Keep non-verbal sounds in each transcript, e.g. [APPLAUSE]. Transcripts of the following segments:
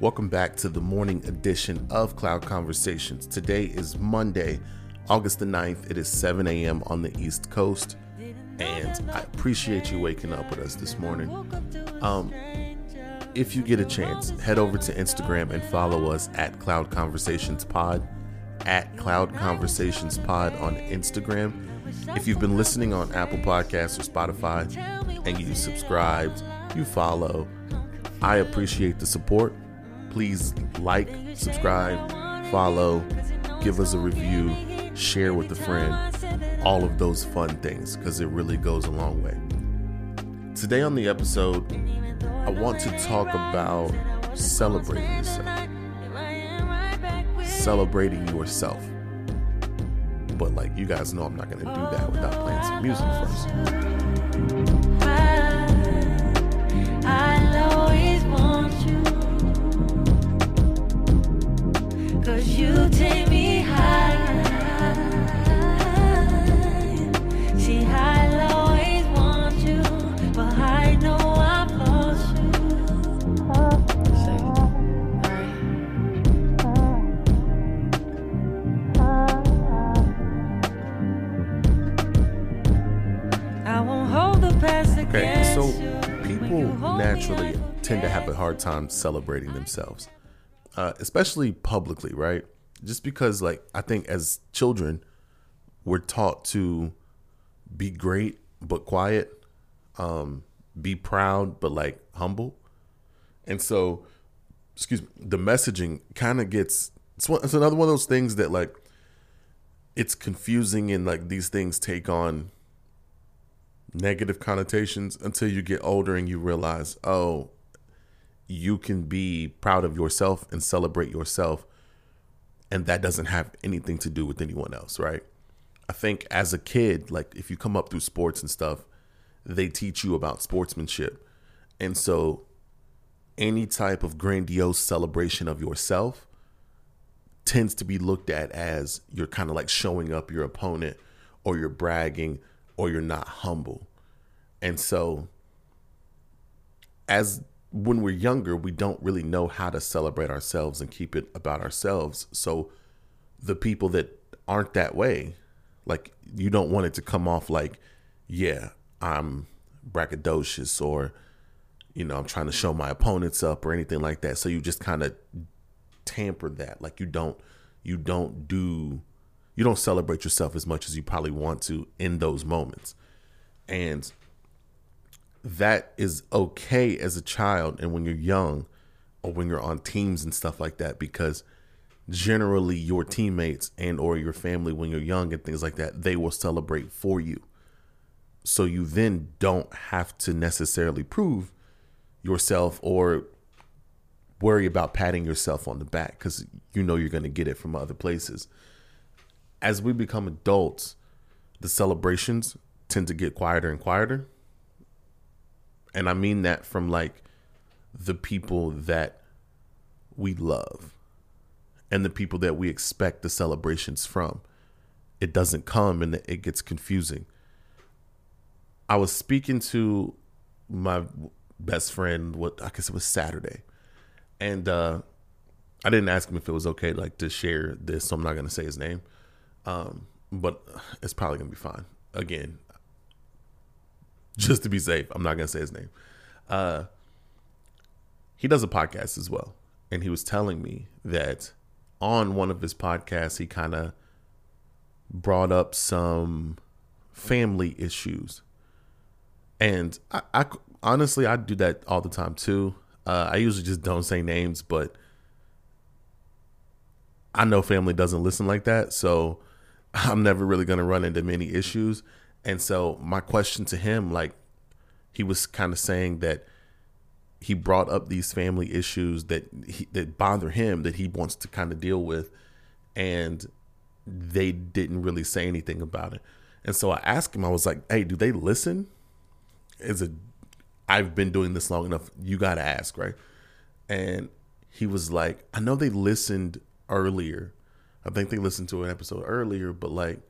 Welcome back to the morning edition of Cloud Conversations. Today is Monday, August the 9th. It is 7 a.m. on the East Coast, and I appreciate you waking up with us this morning. Um, if you get a chance, head over to Instagram and follow us at Cloud Conversations Pod, at Cloud Conversations Pod on Instagram. If you've been listening on Apple Podcasts or Spotify and you subscribed, you follow, I appreciate the support. Please like, subscribe, follow, give us a review, share with a friend, all of those fun things because it really goes a long way. Today on the episode, I want to talk about celebrating yourself. Celebrating yourself. But like you guys know I'm not gonna do that without playing some music first. Tend to have a hard time celebrating themselves, uh, especially publicly, right? Just because, like, I think as children, we're taught to be great but quiet, um, be proud but like humble, and so, excuse me, the messaging kind of gets. It's, one, it's another one of those things that like, it's confusing and like these things take on negative connotations until you get older and you realize, oh, you can be proud of yourself and celebrate yourself. And that doesn't have anything to do with anyone else, right? I think as a kid, like if you come up through sports and stuff, they teach you about sportsmanship. And so any type of grandiose celebration of yourself tends to be looked at as you're kind of like showing up your opponent or you're bragging or you're not humble. And so as when we're younger, we don't really know how to celebrate ourselves and keep it about ourselves. So the people that aren't that way, like you don't want it to come off like, yeah, I'm braggadocious or you know, I'm trying to show my opponents up or anything like that. So you just kind of tamper that. Like you don't you don't do you don't celebrate yourself as much as you probably want to in those moments. And that is okay as a child and when you're young or when you're on teams and stuff like that because generally your teammates and or your family when you're young and things like that they will celebrate for you so you then don't have to necessarily prove yourself or worry about patting yourself on the back because you know you're going to get it from other places as we become adults the celebrations tend to get quieter and quieter and I mean that from like the people that we love and the people that we expect the celebrations from. It doesn't come and it gets confusing. I was speaking to my best friend what I guess it was Saturday. And uh I didn't ask him if it was okay like to share this, so I'm not going to say his name. Um but it's probably to be fine. Again, just to be safe. I'm not gonna say his name. Uh, he does a podcast as well, and he was telling me that on one of his podcasts, he kind of brought up some family issues, and I, I honestly I do that all the time too. Uh, I usually just don't say names, but I know family doesn't listen like that, so I'm never really gonna run into many issues. And so my question to him, like he was kind of saying that he brought up these family issues that he, that bother him that he wants to kind of deal with, and they didn't really say anything about it. And so I asked him, I was like, "Hey, do they listen?" Is it? I've been doing this long enough. You got to ask, right? And he was like, "I know they listened earlier. I think they listened to an episode earlier, but like."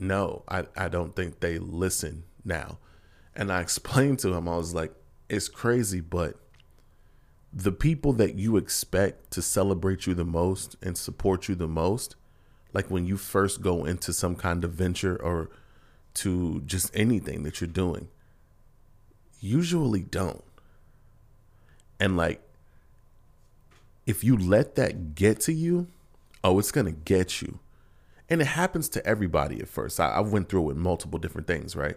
no, I, I don't think they listen now. And I [LAUGHS] explained to him, I was like, it's crazy, but the people that you expect to celebrate you the most and support you the most, like when you first go into some kind of venture or to just anything that you're doing, usually don't. And like, if you let that get to you, oh, it's gonna get you. And it happens to everybody at first. I, I went through it with multiple different things, right?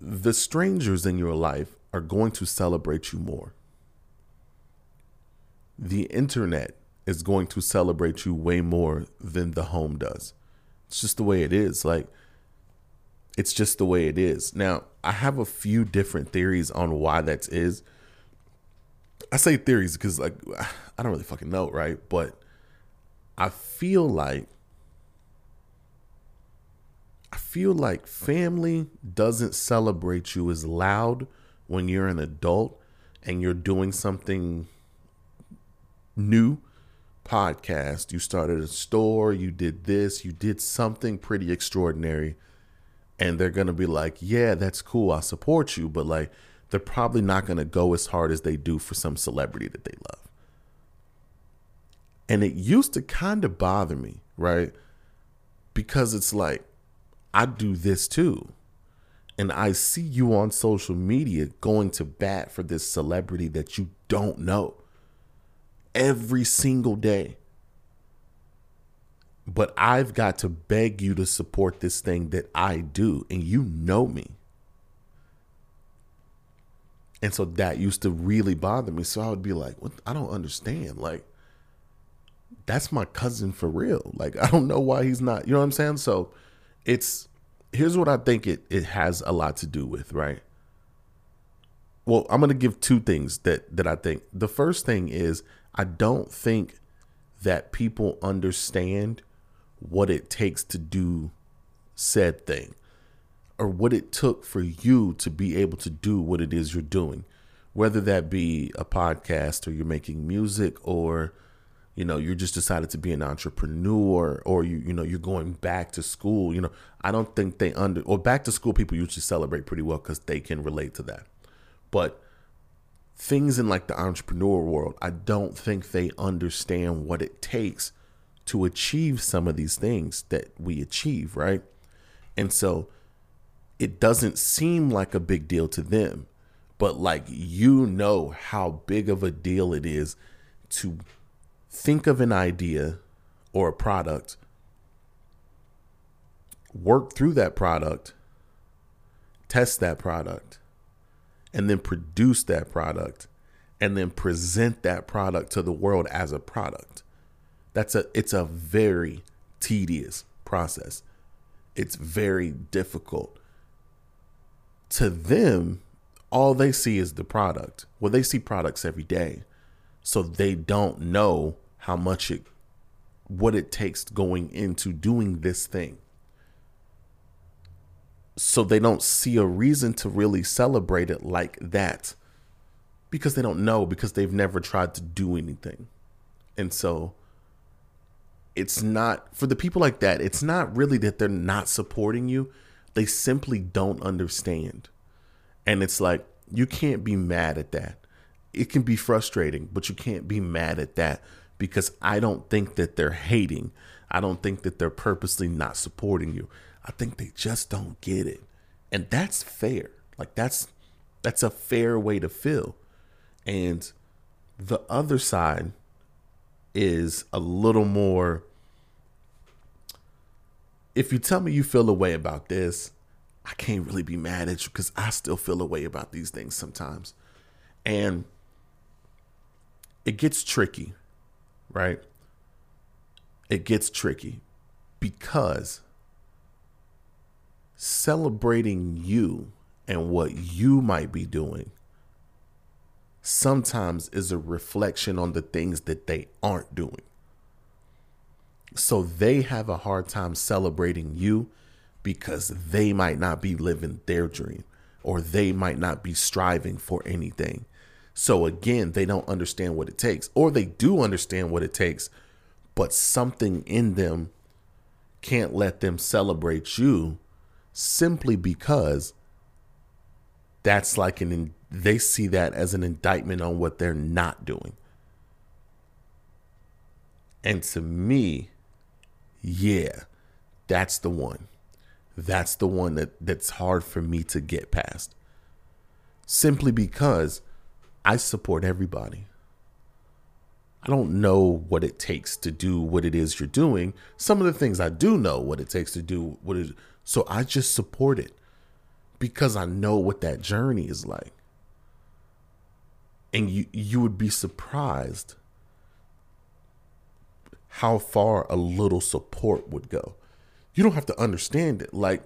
The strangers in your life are going to celebrate you more. The internet is going to celebrate you way more than the home does. It's just the way it is. Like, it's just the way it is. Now, I have a few different theories on why that is. I say theories because, like, [SIGHS] I don't really fucking know, right? But I feel like I feel like family doesn't celebrate you as loud when you're an adult and you're doing something new. Podcast you started a store you did this you did something pretty extraordinary. And they're going to be like yeah that's cool i support you but like they're probably not going to go as hard as they do for some celebrity that they love and it used to kind of bother me right because it's like I do this too. And I see you on social media going to bat for this celebrity that you don't know every single day. But I've got to beg you to support this thing that I do, and you know me. And so that used to really bother me. So I would be like? I don't understand. Like, that's my cousin for real. Like, I don't know why he's not, you know what I'm saying? So it's, here's what I think it, it has a lot to do with, right? Well, I'm going to give two things that, that I think. The first thing is, I don't think that people understand what it takes to do said thing or what it took for you to be able to do what it is you're doing whether that be a podcast or you're making music or you know you're just decided to be an entrepreneur or you you know you're going back to school you know i don't think they under or back to school people usually celebrate pretty well because they can relate to that. But things in like the entrepreneur world i don't think they understand what it takes to achieve some of these things that we achieve right? And so it doesn't seem like a big deal to them but like you know how big of a deal it is to think of an idea or a product, work through that product, test that product, and then produce that product, and then present that product to the world as a product. That's a it's a very tedious process. It's very difficult. To them, all they see is the product. Well, they see products every day so they don't know how much it what it takes going into doing this thing. So they don't see a reason to really celebrate it like that because they don't know because they've never tried to do anything. And so it's not for the people like that it's not really that they're not supporting you. They simply don't understand. And it's like you can't be mad at that it can be frustrating, but you can't be mad at that because I don't think that they're hating. I don't think that they're purposely not supporting you. I think they just don't get it. And that's fair. Like that's that's a fair way to feel. And the other side is a little more if you tell me you feel a way about this, I can't really be mad at you because I still feel a way about these things sometimes. And it gets tricky, right? It gets tricky because celebrating you and what you might be doing sometimes is a reflection on the things that they aren't doing. So they have a hard time celebrating you because they might not be living their dream or they might not be striving for anything. So again, they don't understand what it takes, or they do understand what it takes, but something in them can't let them celebrate you simply because that's like an they see that as an indictment on what they're not doing. And to me, yeah, that's the one. That's the one that, that's hard for me to get past. Simply because I support everybody. I don't know what it takes to do what it is you're doing. Some of the things I do know what it takes to do what so I just support it because I know what that journey is like. And you you would be surprised how far a little support would go. You don't have to understand it. Like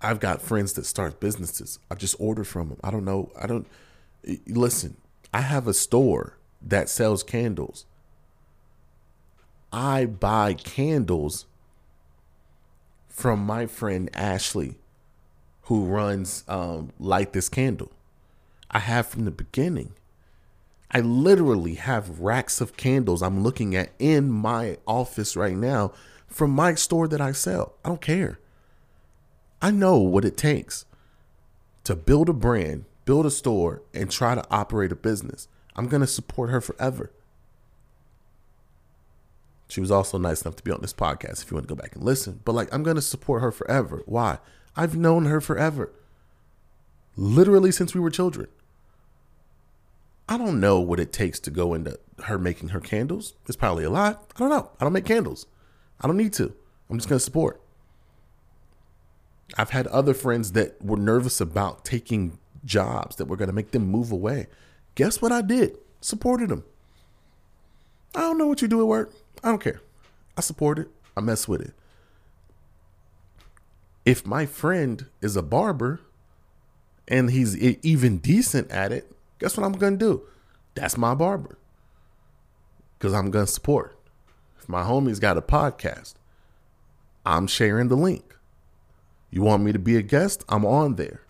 I've got friends that start businesses. I just order from them. I don't know. I don't listen. I have a store that sells candles. I buy candles from my friend Ashley, who runs um, Light This Candle. I have from the beginning. I literally have racks of candles I'm looking at in my office right now from my store that I sell. I don't care. I know what it takes to build a brand, build a store, and try to operate a business. I'm going to support her forever. She was also nice enough to be on this podcast if you want to go back and listen. But like, I'm going to support her forever. Why? I've known her forever. Literally since we were children. I don't know what it takes to go into her making her candles. It's probably a lot. I don't know. I don't make candles. I don't need to. I'm just going to support. I've had other friends that were nervous about taking jobs that were going to make them move away. Guess what I did? Supported them. I don't know what you do at work. I don't care. I support it. I mess with it. If my friend is a barber and he's even decent at it, guess what I'm going to do? That's my barber. Because I'm going to support. If my homie's got a podcast, I'm sharing the link. You want me to be a guest? I'm on there.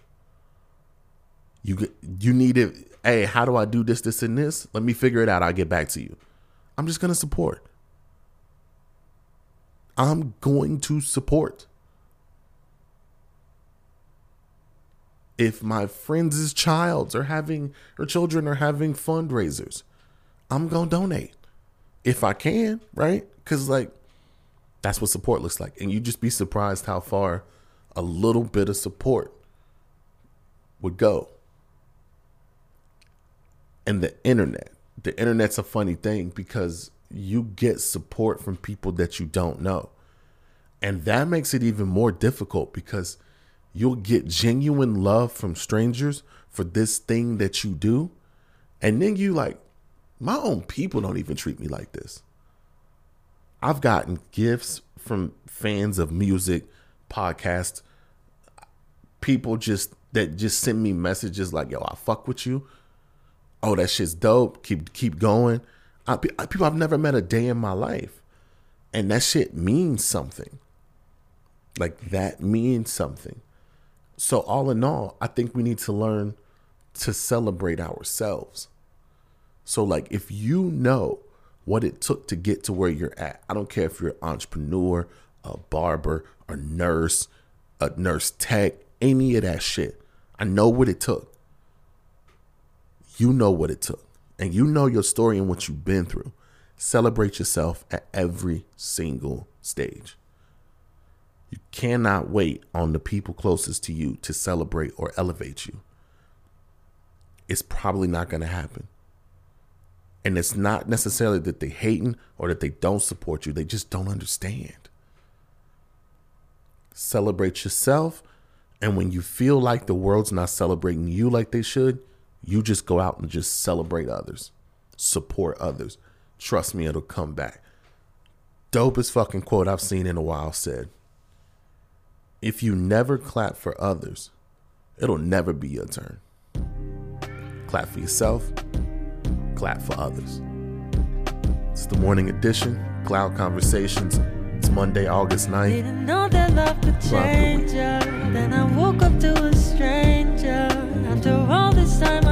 You you need it. Hey, how do I do this, this, and this? Let me figure it out. I'll get back to you. I'm just gonna support. I'm going to support. If my friends' childs are having or children are having fundraisers, I'm gonna donate. If I can, right? Cause like that's what support looks like. And you just be surprised how far a little bit of support would go. And the internet. The internet's a funny thing because you get support from people that you don't know. And that makes it even more difficult because you'll get genuine love from strangers for this thing that you do. And then you like, my own people don't even treat me like this. I've gotten gifts from fans of music, podcasts, people just that just send me messages like, "Yo, I fuck with you." Oh, that shit's dope. Keep keep going. I, people I've never met a day in my life, and that shit means something. Like that means something. So all in all, I think we need to learn to celebrate ourselves. So like if you know what it took to get to where you're at, I don't care if you're an entrepreneur, a barber, a nurse, a nurse tech, any of that shit. I know what it took. You know what it took. And you know your story and what you've been through. Celebrate yourself at every single stage. You cannot wait on the people closest to you to celebrate or elevate you. It's probably not going to happen. And it's not necessarily that they hating or that they don't support you. They just don't understand. Celebrate yourself. And when you feel like the world's not celebrating you like they should, you just go out and just celebrate others, support others. Trust me, it'll come back. Dopest fucking quote I've seen in a while said, If you never clap for others, it'll never be your turn. Clap for yourself, clap for others. It's the morning edition, Cloud Conversations. It's Monday, August 9th. Didn't know that love could change. Then I woke up to a stranger. After all this time,